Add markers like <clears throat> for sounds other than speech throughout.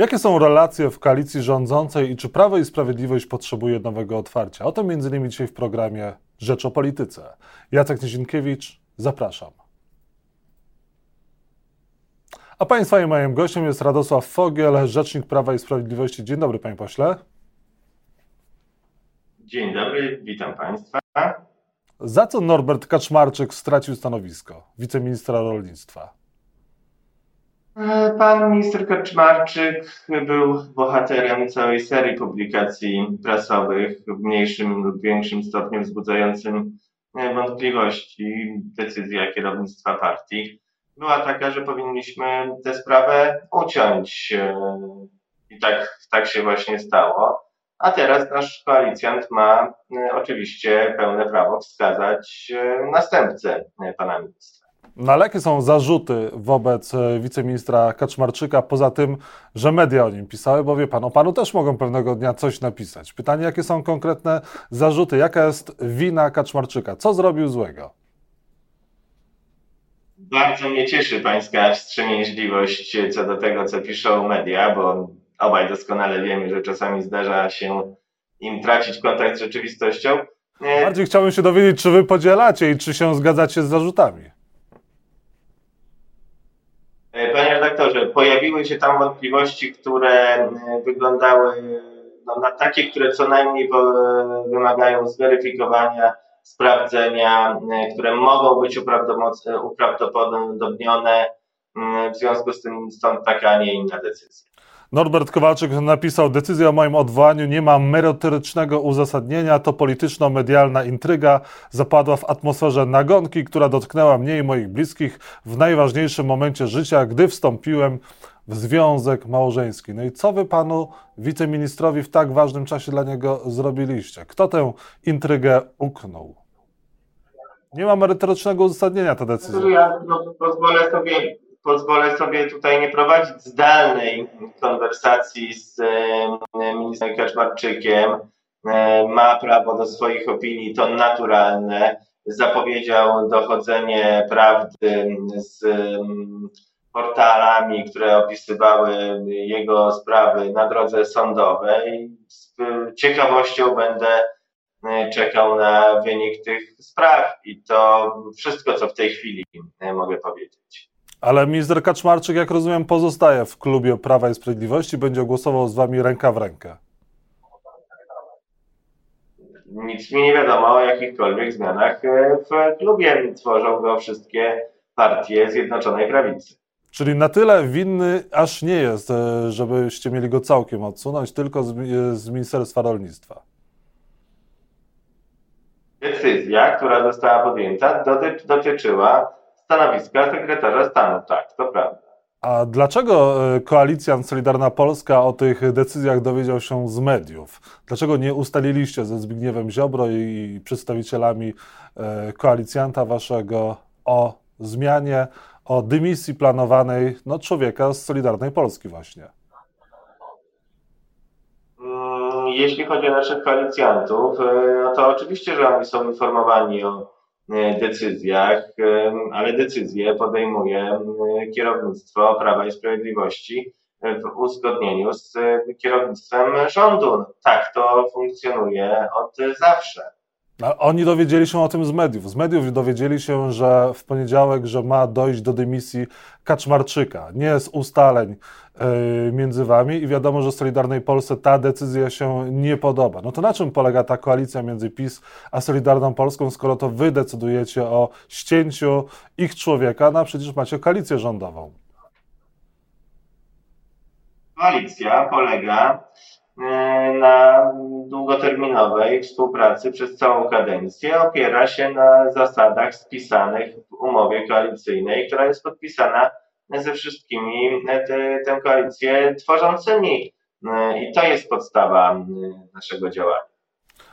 Jakie są relacje w koalicji rządzącej i czy Prawo i Sprawiedliwość potrzebuje nowego otwarcia? O tym m.in. dzisiaj w programie Rzecz o Polityce. Jacek Nizinkiewicz, zapraszam. A Państwa i moim gościem jest Radosław Fogiel, Rzecznik Prawa i Sprawiedliwości. Dzień dobry, Panie Pośle. Dzień dobry, witam Państwa. Za co Norbert Kaczmarczyk stracił stanowisko wiceministra rolnictwa? E, pan minister Kaczmarczyk był bohaterem całej serii publikacji prasowych w mniejszym lub większym stopniu wzbudzającym e, wątpliwości. Decyzja kierownictwa partii była taka, że powinniśmy tę sprawę uciąć. E, I tak, tak się właśnie stało. A teraz nasz koalicjant ma oczywiście pełne prawo wskazać następcę pana ministra. No jakie są zarzuty wobec e, wiceministra Kaczmarczyka, poza tym, że media o nim pisały, bo wie pan, o panu też mogą pewnego dnia coś napisać. Pytanie, jakie są konkretne zarzuty, jaka jest wina Kaczmarczyka, co zrobił złego? Bardzo mnie cieszy pańska wstrzemięźliwość co do tego, co piszą media, bo obaj doskonale wiemy, że czasami zdarza się im tracić kontakt z rzeczywistością. Bardziej chciałbym się dowiedzieć, czy wy podzielacie i czy się zgadzacie z zarzutami. E, panie redaktorze, pojawiły się tam wątpliwości, które e, wyglądały no, na takie, które co najmniej wymagają zweryfikowania, sprawdzenia, e, które mogą być uprawdopodobnione. W związku z tym stąd taka, a nie inna decyzja. Norbert Kowalczyk napisał: Decyzja o moim odwołaniu nie ma merytorycznego uzasadnienia, to polityczno-medialna intryga zapadła w atmosferze nagonki, która dotknęła mnie i moich bliskich w najważniejszym momencie życia, gdy wstąpiłem w związek małżeński. No i co wy panu wiceministrowi w tak ważnym czasie dla niego zrobiliście? Kto tę intrygę uknął? Nie ma merytorycznego uzasadnienia ta decyzja. Ja no, pozwolę sobie pozwolę sobie tutaj nie prowadzić zdalnej konwersacji z ministrem Kaczmarczykiem. Ma prawo do swoich opinii, to naturalne. Zapowiedział dochodzenie prawdy z portalami, które opisywały jego sprawy na drodze sądowej. Z ciekawością będę czekał na wynik tych spraw i to wszystko, co w tej chwili mogę powiedzieć. Ale minister Kaczmarczyk, jak rozumiem, pozostaje w klubie Prawa i Sprawiedliwości, będzie głosował z wami ręka w rękę. Nic mi nie wiadomo o jakichkolwiek zmianach w klubie. Tworzą go wszystkie partie Zjednoczonej Prawicy. Czyli na tyle winny aż nie jest, e, żebyście mieli go całkiem odsunąć, tylko z, e, z Ministerstwa Rolnictwa. Decyzja, która została podjęta, dotyczyła stanowiska sekretarza stanu. Tak, to prawda. A dlaczego e, koalicjant Solidarna Polska o tych decyzjach dowiedział się z mediów? Dlaczego nie ustaliliście ze Zbigniewem Ziobro i przedstawicielami e, koalicjanta waszego o zmianie, o dymisji planowanej no, człowieka z Solidarnej Polski właśnie? Mm, jeśli chodzi o naszych koalicjantów, e, no to oczywiście, że oni są informowani o decyzjach, e, ale decyzje podejmuje kierownictwo Prawa i Sprawiedliwości w uzgodnieniu z kierownictwem rządu. Tak to funkcjonuje od zawsze. Oni dowiedzieli się o tym z mediów. Z mediów dowiedzieli się, że w poniedziałek, że ma dojść do dymisji Kaczmarczyka. Nie z ustaleń yy, między wami i wiadomo, że Solidarnej Polsce ta decyzja się nie podoba. No to na czym polega ta koalicja między PiS a Solidarną Polską, skoro to wy decydujecie o ścięciu ich człowieka, no a przecież macie koalicję rządową. Koalicja polega na długoterminowej współpracy przez całą kadencję opiera się na zasadach spisanych w umowie koalicyjnej, która jest podpisana ze wszystkimi e, tę koalicję tworzącymi. E, I to jest podstawa naszego działania.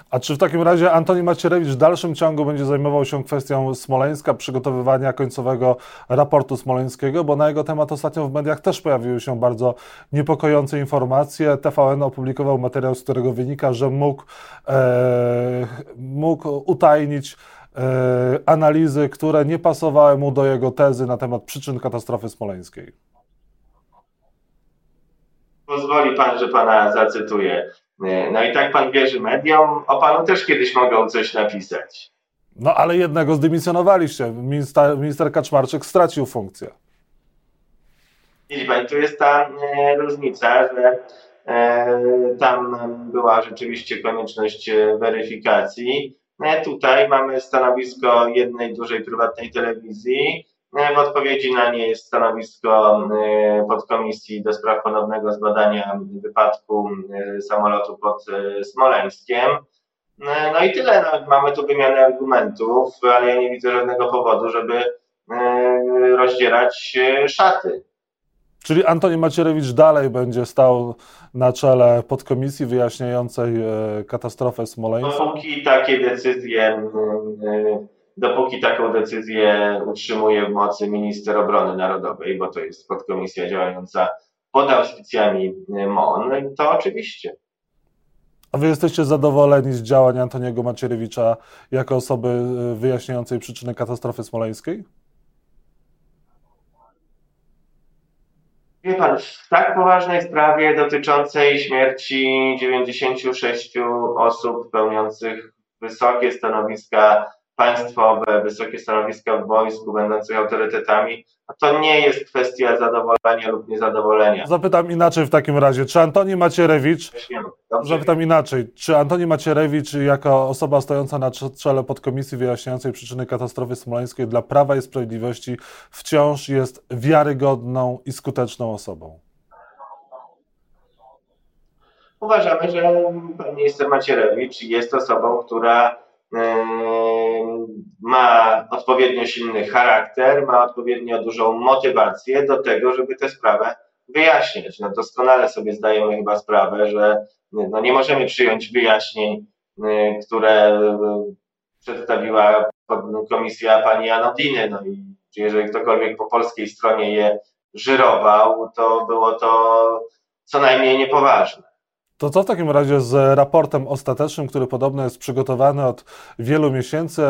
A czy w takim razie Antoni Macierewicz w dalszym ciągu będzie zajmował się kwestią Smoleńska, przygotowywania końcowego raportu smoleńskiego, bo na jego temat ostatnio w mediach też pojawiły się bardzo niepokojące informacje. TVN opublikował materiał, z którego wynika, że mógł, e, mógł utajnić e, analizy, które nie pasowały mu do jego tezy na temat przyczyn katastrofy smoleńskiej pozwoli pan, że pana zacytuję. No i tak pan wierzy mediom, o panu też kiedyś mogą coś napisać. No ale jednego zdymisjonowaliście. Minister, minister Kaczmarczyk stracił funkcję. Widzi pani, tu jest ta e, różnica, że e, tam była rzeczywiście konieczność e, weryfikacji. E, tutaj mamy stanowisko jednej dużej prywatnej telewizji. E, w odpowiedzi na nie jest stanowisko e, podkomisji do spraw ponownego zbadania wypadku samolotu pod Smoleńskiem. No i tyle. No, mamy tu wymianę argumentów, ale ja nie widzę żadnego powodu, żeby rozdzierać szaty. Czyli Antoni Macierewicz dalej będzie stał na czele podkomisji wyjaśniającej e, katastrofę smoleńską? Dopóki takie decyzje, e, dopóki taką decyzję utrzymuje w mocy minister obrony narodowej, bo to jest podkomisja działająca pod auspicjami e, MON, to oczywiście. A wy jesteście zadowoleni z działań Antoniego Macierewicza jako osoby wyjaśniającej przyczyny katastrofy smoleńskiej? Wie pan, w tak poważnej sprawie dotyczącej śmierci 96 osób pełniących wysokie stanowiska państwowe, wysokie stanowiska w wojsku, będących autorytetami, no to nie jest kwestia zadowolenia lub niezadowolenia. Zapytam inaczej w takim razie. Czy Antoni Macierewicz, Dobrze. zapytam inaczej, czy Antoni Macierewicz jako osoba stojąca na czele podkomisji wyjaśniającej przyczyny katastrofy smoleńskiej dla Prawa i Sprawiedliwości wciąż jest wiarygodną i skuteczną osobą? Uważamy, że pan minister Macierewicz jest osobą, która ma odpowiednio silny charakter, ma odpowiednio dużą motywację do tego, żeby tę sprawę wyjaśniać. No doskonale sobie zdajemy chyba sprawę, że no nie możemy przyjąć wyjaśnień, y, które przedstawiła komisja pani Anodiny. No i jeżeli ktokolwiek po polskiej stronie je żyrował, to było to co najmniej niepoważne. To co w takim razie z raportem ostatecznym, który podobno jest przygotowany od wielu miesięcy?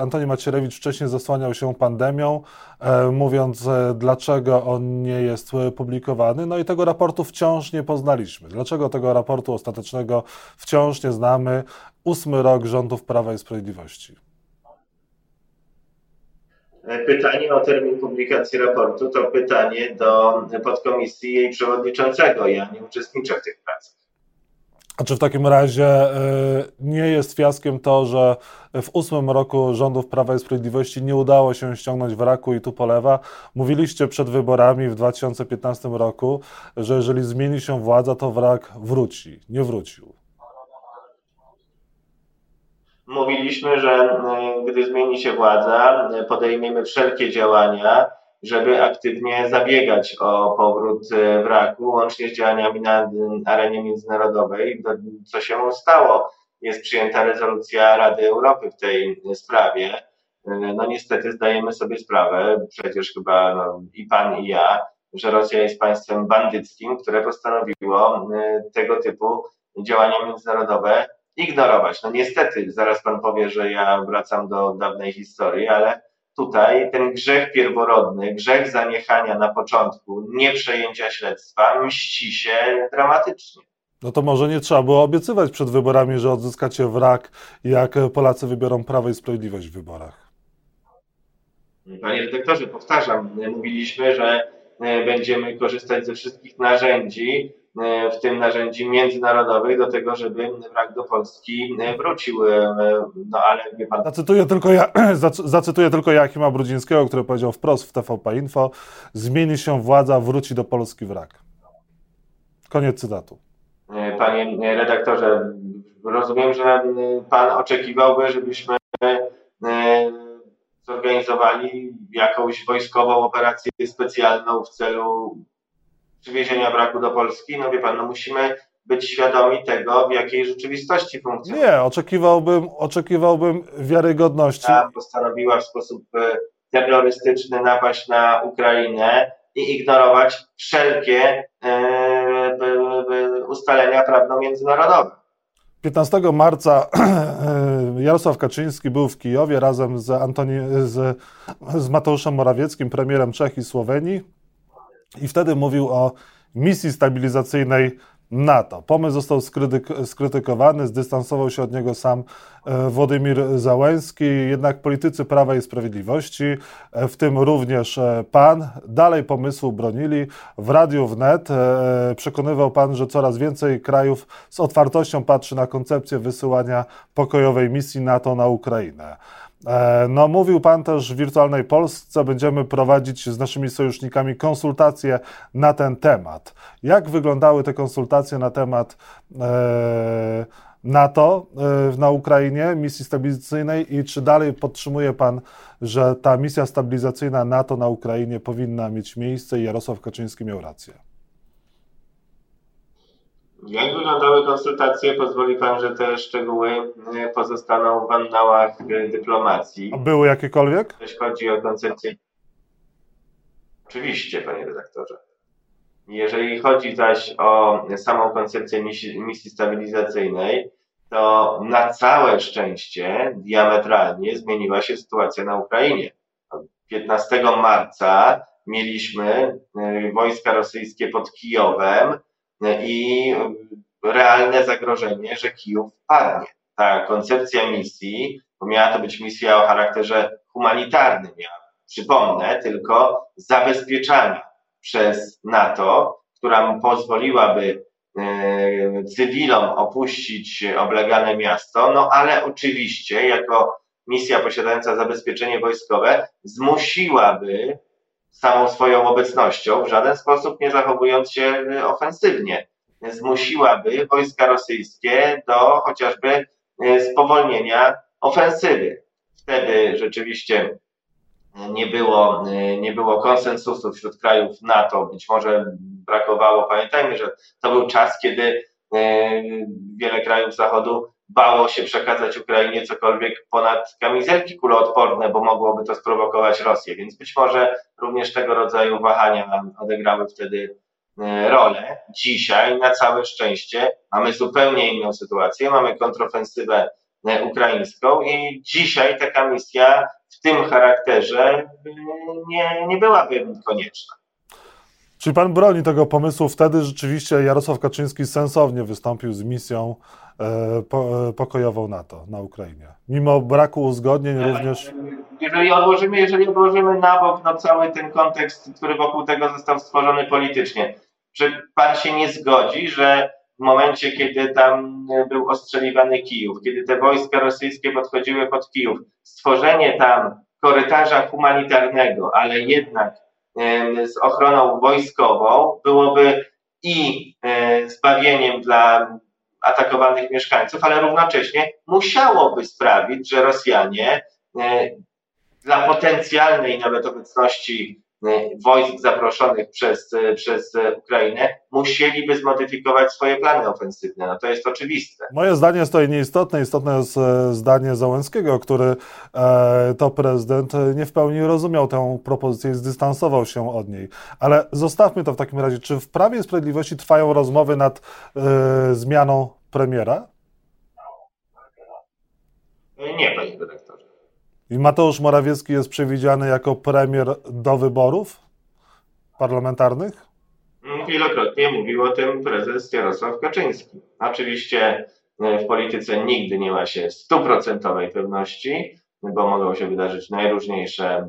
Antoni Macierewicz wcześniej zasłaniał się pandemią, e, mówiąc, e, dlaczego on nie jest publikowany. No i tego raportu wciąż nie poznaliśmy. Dlaczego tego raportu ostatecznego wciąż nie znamy? Ósmy rok rządów Prawa i Sprawiedliwości. Pytanie o termin publikacji raportu to pytanie do podkomisji jej przewodniczącego. Ja nie uczestniczę w tych pracach. A czy w takim razie y, nie jest fiaskiem to, że w ósmym roku rządów Prawa i Sprawiedliwości nie udało się ściągnąć wraku i tu polewa? Mówiliście przed wyborami w 2015 roku, że jeżeli zmieni się władza, to wrak wróci. Nie wrócił. Mówiliśmy, że y, gdy zmieni się władza, podejmiemy wszelkie działania, żeby aktywnie zabiegać o powrót e, wraku, łącznie z działaniami na arenie międzynarodowej, co się stało. Jest przyjęta rezolucja Rady Europy w tej sprawie. E, no niestety zdajemy sobie sprawę, przecież chyba no, i pan i ja, że Rosja jest państwem bandyckim, które postanowiło e, tego typu działania międzynarodowe ignorować. No niestety, zaraz pan powie, że ja wracam do dawnej historii, ale tutaj ten grzech pierworodny, grzech zaniechania na początku, nie przejęcia śledztwa, mści się dramatycznie. No to może nie trzeba było obiecywać przed wyborami, że odzyskacie wrak, jak Polacy wybiorą Prawo i Sprawiedliwość w wyborach. Panie redaktorze, powtarzam, mówiliśmy, że e, będziemy korzystać ze wszystkich narzędzi, w tym narzędzi międzynarodowych do tego, żeby wrak do Polski e, wrócił. E, no ale wie pan. Zacytuję tylko, ja, <clears throat> zacytuję tylko Jakima Brudzińskiego, który powiedział wprost w TVP Info: Zmieni się władza, wróci do Polski wrak. Koniec cytatu. Panie redaktorze, rozumiem, że pan oczekiwałby, żebyśmy zorganizowali jakąś wojskową operację specjalną w celu przywiezienia braku do Polski, no wie pan, no musimy być świadomi tego, w jakiej rzeczywistości funkcjonuje. Nie, oczekiwałbym, oczekiwałbym wiarygodności. Ta postanowiła w sposób e, terrorystyczny napaść na Ukrainę i ignorować wszelkie e, ustalenia prawno-międzynarodowe. 15 marca <clears throat> Jarosław Kaczyński był w Kijowie razem z, Antoni, z, z Mateuszem Morawieckim, premierem Czech i Słowenii. I wtedy mówił o misji stabilizacyjnej NATO. Pomysł został skrytykowany, zdystansował się od niego sam e, Władimir Załęski, jednak politycy Prawa i Sprawiedliwości, e, w tym również e, pan, dalej pomysłu bronili. W Radiu Wnet przekonywał pan, że coraz więcej krajów z otwartością patrzy na koncepcję wysyłania pokojowej misji NATO na Ukrainę. E, no, mówił Pan też w Wirtualnej Polsce, będziemy prowadzić z naszymi sojusznikami konsultacje na ten temat. Jak wyglądały te konsultacje na temat e, NATO e, na Ukrainie, misji stabilizacyjnej i czy dalej podtrzymuje Pan, że ta misja stabilizacyjna NATO na Ukrainie powinna mieć miejsce i Jarosław Kaczyński miał rację? Jak wyglądały konsultacje? Pozwoli Pan, że te szczegóły e, pozostaną w annałach e, dyplomacji. A były jakiekolwiek? Jeśli chodzi o koncepcję. Oczywiście, Panie redaktorze. Jeżeli chodzi zaś o samą koncepcję misji, misji stabilizacyjnej, to na całe szczęście diametralnie zmieniła się sytuacja na Ukrainie. 15 marca mieliśmy e, wojska rosyjskie pod Kijowem, i realne zagrożenie, że Kijów padnie. Ta koncepcja misji, bo miała to być misja o charakterze humanitarnym, miała, przypomnę, tylko zabezpieczania przez NATO, która pozwoliłaby e, cywilom opuścić oblegane miasto, no ale oczywiście jako misja posiadająca zabezpieczenie wojskowe zmusiłaby samą swoją obecnością, w żaden sposób nie zachowując się y, ofensywnie, zmusiłaby wojska rosyjskie do chociażby y, spowolnienia ofensywy. Wtedy rzeczywiście nie było, y, nie było konsensusu wśród krajów NATO, być może brakowało, pamiętajmy, że to był czas, kiedy wiele krajów Zachodu bało się przekazać Ukrainie cokolwiek ponad kamizelki kuloodporne, bo mogłoby to sprowokować Rosję. Więc być może również tego rodzaju wahania odegrały wtedy e, rolę. Dzisiaj na całe szczęście mamy zupełnie inną sytuację. Mamy kontrofensywę e, ukraińską i dzisiaj taka misja w tym charakterze e, nie, nie byłaby konieczna. Czyli pan broni tego pomysłu? Wtedy rzeczywiście Jarosław Kaczyński sensownie wystąpił z misją E, e, pokojową NATO na Ukrainie. Mimo braku uzgodnień również. Jeżeli odłożymy, jeżeli odłożymy na bok no, cały ten kontekst, który wokół tego został stworzony politycznie, czy pan się nie zgodzi, że w momencie, kiedy tam był ostrzeliwany Kijów, kiedy te wojska rosyjskie podchodziły pod Kijów, stworzenie tam korytarza humanitarnego, ale jednak z ochroną wojskową byłoby i e, zbawieniem dla atakowanych mieszkańców, ale równocześnie musiałoby sprawić, że Rosjanie e, dla potencjalnej nawet obecności wojsk zaproszonych przez, e, przez Ukrainę musieliby zmodyfikować swoje plany ofensywne. No to jest oczywiste. Moje zdanie jest tutaj nieistotne. Istotne jest zdanie Załęskiego, który to prezydent nie w pełni rozumiał tę propozycję i zdystansował się od niej. Ale zostawmy to w takim razie. Czy w Prawie i Sprawiedliwości trwają rozmowy nad zmianą premiera? Nie, panie dyrektorze. I Mateusz Morawiecki jest przewidziany jako premier do wyborów parlamentarnych? Wielokrotnie mówił o tym prezes Jarosław Kaczyński. Oczywiście e, w polityce nigdy nie ma się stuprocentowej pewności, bo mogą się wydarzyć najróżniejsze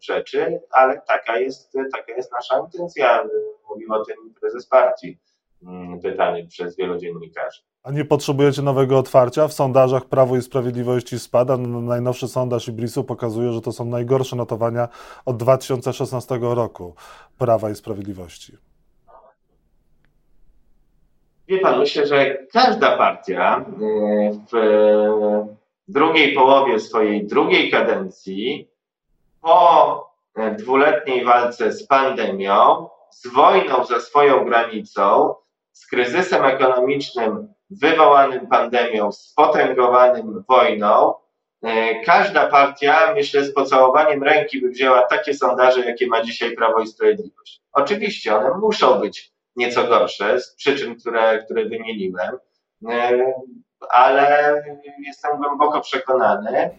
rzeczy, ale taka jest, taka jest nasza intencja. Mówił o tym prezes partii. Pytany przez wielu dziennikarzy. A nie potrzebujecie nowego otwarcia? W sondażach Prawo i Sprawiedliwości spada. Najnowszy sondaż Ibrisu pokazuje, że to są najgorsze notowania od 2016 roku Prawa i Sprawiedliwości. Wie pan, myślę, że każda partia y, w drugiej połowie swojej drugiej kadencji po dwuletniej walce z pandemią, z wojną za swoją granicą, z kryzysem ekonomicznym wywołanym pandemią, spotęgowanym wojną, e, każda partia, myślę, z pocałowaniem ręki by wzięła takie sondaże, jakie ma dzisiaj Prawo i Sprawiedliwość. Oczywiście one muszą być nieco gorsze z przyczyn, które, które wymieniłem, e, ale jestem głęboko przekonany,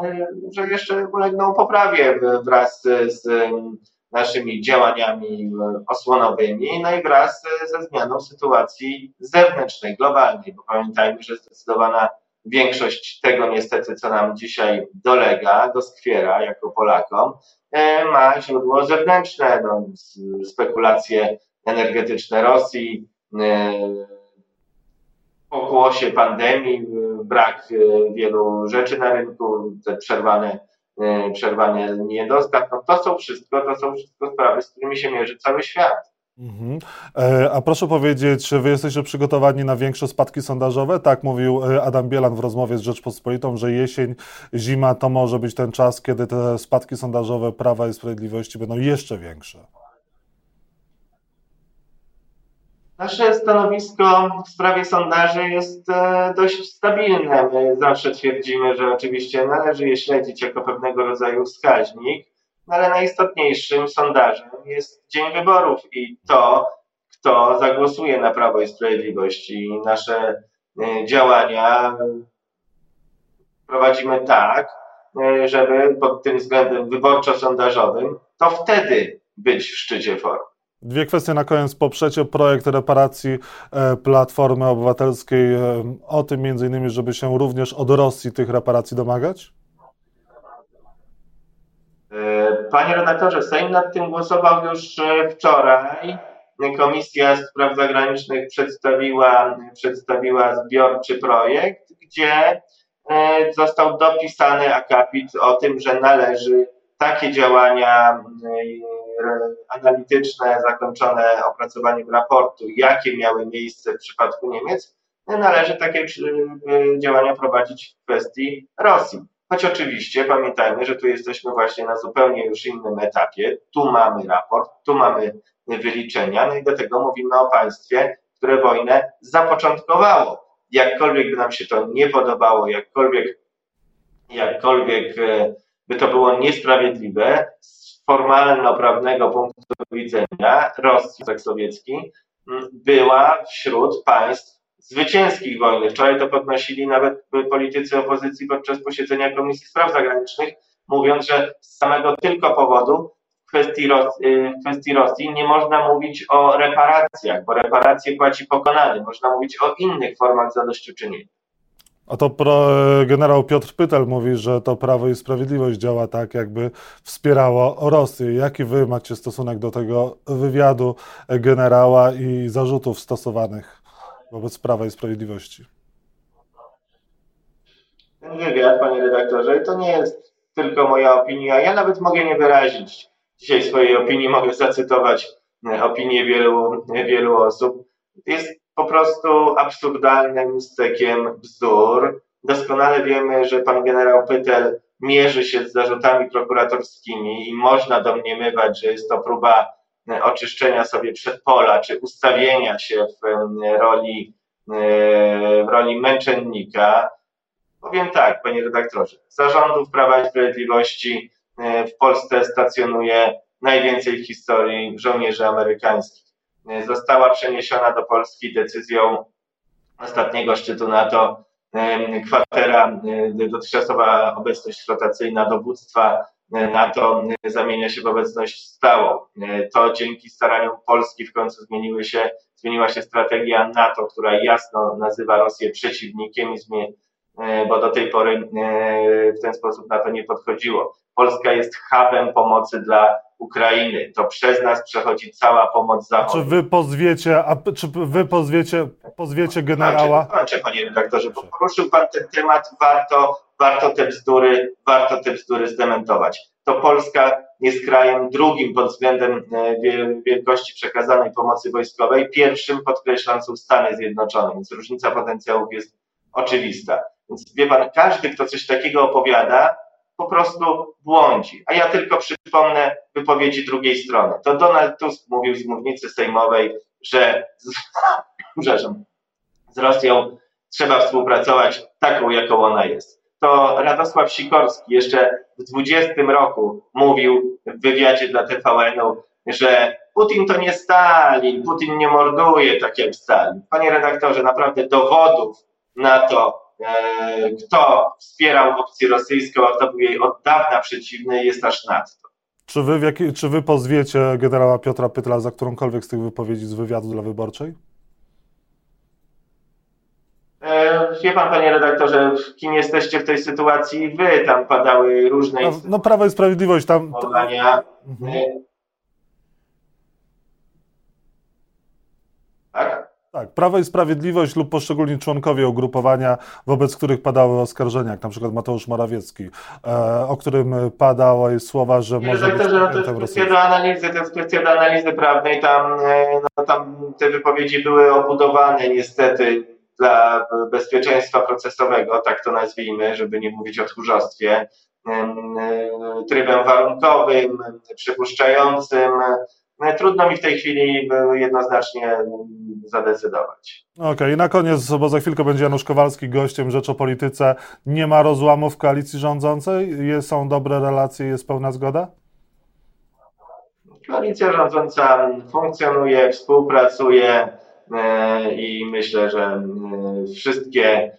mm, że jeszcze ulegną poprawie wraz z naszymi działaniami osłonowymi, no i wraz ze zmianą sytuacji zewnętrznej, globalnej, bo pamiętajmy, że zdecydowana większość tego niestety, co nam dzisiaj dolega, doskwiera jako Polakom, e, ma źródło zewnętrzne, no, spekulacje energetyczne Rosji, e, pokłosie pandemii, brak e, wielu rzeczy na rynku, te przerwane, przerwane linie dostaw, no to są wszystko, to są wszystko sprawy, z którymi się mierzy cały świat. Mhm. E, a proszę powiedzieć, czy wy jesteście przygotowani na większe spadki sondażowe? Tak mówił e, Adam Bielan w rozmowie z Rzeczpospolitą, że jesień, zima to może być ten czas, kiedy te spadki sondażowe Prawa i Sprawiedliwości będą jeszcze większe. Nasze stanowisko w sprawie sondaży jest e, dość stabilne. My zawsze twierdzimy, że oczywiście należy je śledzić jako pewnego rodzaju wskaźnik, no ale najistotniejszym sondażem jest dzień wyborów i to, kto zagłosuje na Prawo i Sprawiedliwość. I nasze e, działania prowadzimy tak, e, żeby pod tym względem wyborczo-sondażowym to wtedy być w szczycie formy. Dwie kwestie na koniec. Poprzecie projekt reparacji e, Platformy Obywatelskiej. O tym między innymi, żeby się również od Rosji tych reparacji domagać? Panie redaktorze, Sejm nad tym głosował już e, wczoraj. Komisja Spraw Zagranicznych przedstawiła, przedstawiła zbiorczy projekt, gdzie e, został dopisany akapit o tym, że należy takie działania e, analityczne zakończone opracowaniem raportu, jakie miały miejsce w przypadku Niemiec, należy takie działania prowadzić w kwestii Rosji. Choć oczywiście pamiętajmy, że tu jesteśmy właśnie na zupełnie już innym etapie. Tu mamy raport, tu mamy wyliczenia, no i do tego mówimy o państwie, które wojnę zapoczątkowało. Jakkolwiek by nam się to nie podobało, jakkolwiek, jakkolwiek e, by to było niesprawiedliwe, formalno-prawnego punktu widzenia Rosja sowiecki była wśród państw zwycięskich wojny. Wczoraj to podnosili nawet politycy opozycji podczas posiedzenia Komisji Spraw Zagranicznych, mówiąc, że z samego tylko powodu w kwestii, Rosji, w kwestii Rosji nie można mówić o reparacjach, bo reparacje płaci pokonany. Można mówić o innych formach zadośćuczynienia. A to pro, generał Piotr Pytel mówi, że to Prawo i Sprawiedliwość działa tak, jakby wspierało Rosję. Jaki wy macie stosunek do tego wywiadu generała i zarzutów stosowanych? wobec Prawa i Sprawiedliwości? Ten wywiad, panie redaktorze, to nie jest tylko moja opinia. Ja nawet mogę nie wyrazić dzisiaj swojej opinii, mogę zacytować e, opinię wielu, wielu osób. Jest po prostu absurdalnym stekiem bzdur. Doskonale wiemy, że pan generał Pytel mierzy się z zarzutami prokuratorskimi i można domniemywać, że jest to próba E, oczyszczenia sobie przedpola, czy ustawienia się w e, roli, e, w roli męczennika. Powiem tak, panie redaktorze, zarządów Prawa i Sprawiedliwości w Polsce stacjonuje najwięcej w historii żołnierzy amerykańskich. Została przeniesiona do Polski decyzją ostatniego szczytu NATO kwatera, dotychczasowa obecność rotacyjna dowództwa NATO zamienia się w obecność stałą. To dzięki staraniom Polski w końcu zmieniły się, zmieniła się strategia NATO, która jasno nazywa Rosję przeciwnikiem, bo do tej pory e, w ten sposób NATO nie podchodziło. Polska jest hubem pomocy dla Ukrainy. To przez nas przechodzi cała pomoc zachodnia. Czy wy pozwiecie, a czy wy pozwiecie, pozwiecie generała? Kończę, panie redaktorze, bo poruszył pan ten temat, warto, warto te bzdury, warto te bzdury zdementować. To Polska jest krajem drugim pod względem e, wielkości przekazanej pomocy wojskowej, pierwszym podkreślam są Stany Zjednoczone, więc różnica potencjałów jest oczywista. Więc wie pan, każdy, kto coś takiego opowiada, po prostu błądzi. A ja tylko przypomnę wypowiedzi drugiej strony. To Donald Tusk mówił z mównicy sejmowej, że z, <laughs> z Rosją trzeba współpracować taką, jaką ona jest. To Radosław Sikorski jeszcze w 20 roku mówił w wywiadzie dla TVN-u, że Putin to nie Stalin, Putin nie morduje tak jak Stalin. Panie redaktorze, naprawdę dowodów na to, kto wspierał opcję rosyjską, a kto był jej od dawna przeciwny, jest aż nadto. Czy wy, jaki, czy wy pozwiecie generała Piotra Pytla za którąkolwiek z tych wypowiedzi z wywiadu dla Wyborczej? E, Wie pan, panie redaktorze, kim jesteście w tej sytuacji? Wy tam padały różne No, no Prawo i Sprawiedliwość tam... insynuowania. Mhm. E, Tak? Tak, Prawo i Sprawiedliwość lub poszczególni członkowie ugrupowania, wobec których padały oskarżenia, jak na przykład Mateusz Morawiecki, e, o którym padały słowa, że Panie może być redaktorze, no to agentem jest kwestia do analizy, to jest kwestia do analizy prawnej. Tam, e, no, tam te wypowiedzi były obudowane niestety dla bezpieczeństwa procesowego, tak to nazwijmy, żeby nie mówić o tchórzostwie, e, trybem warunkowym, przypuszczającym. E, Trudno mi w tej chwili jednoznacznie mm, zadecydować. Okej, i na koniec, bo za chwilkę będzie Janusz Kowalski gościem Rzecz o Polityce. Nie ma rozłamu w koalicji rządzącej? Jest, są dobre relacje, jest pełna zgoda? Koalicja rządząca funkcjonuje, współpracuje e, i myślę, że e, wszystkie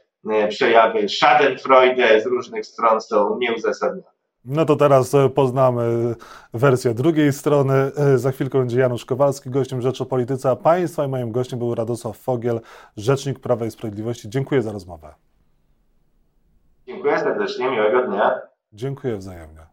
przejawy Schadenfreude z różnych stron są nieuzasadnione. No to teraz e, poznamy wersję drugiej strony. E, Za chwilkę będzie Janusz Kowalski, gościem Rzecz o Polityce, a Państwa i moim gościem był Radosław Fogiel, Rzecznik Prawa i Sprawiedliwości. Dziękuję za rozmowę. Dziękuję serdecznie, miłego dnia. Dziękuję wzajemnie.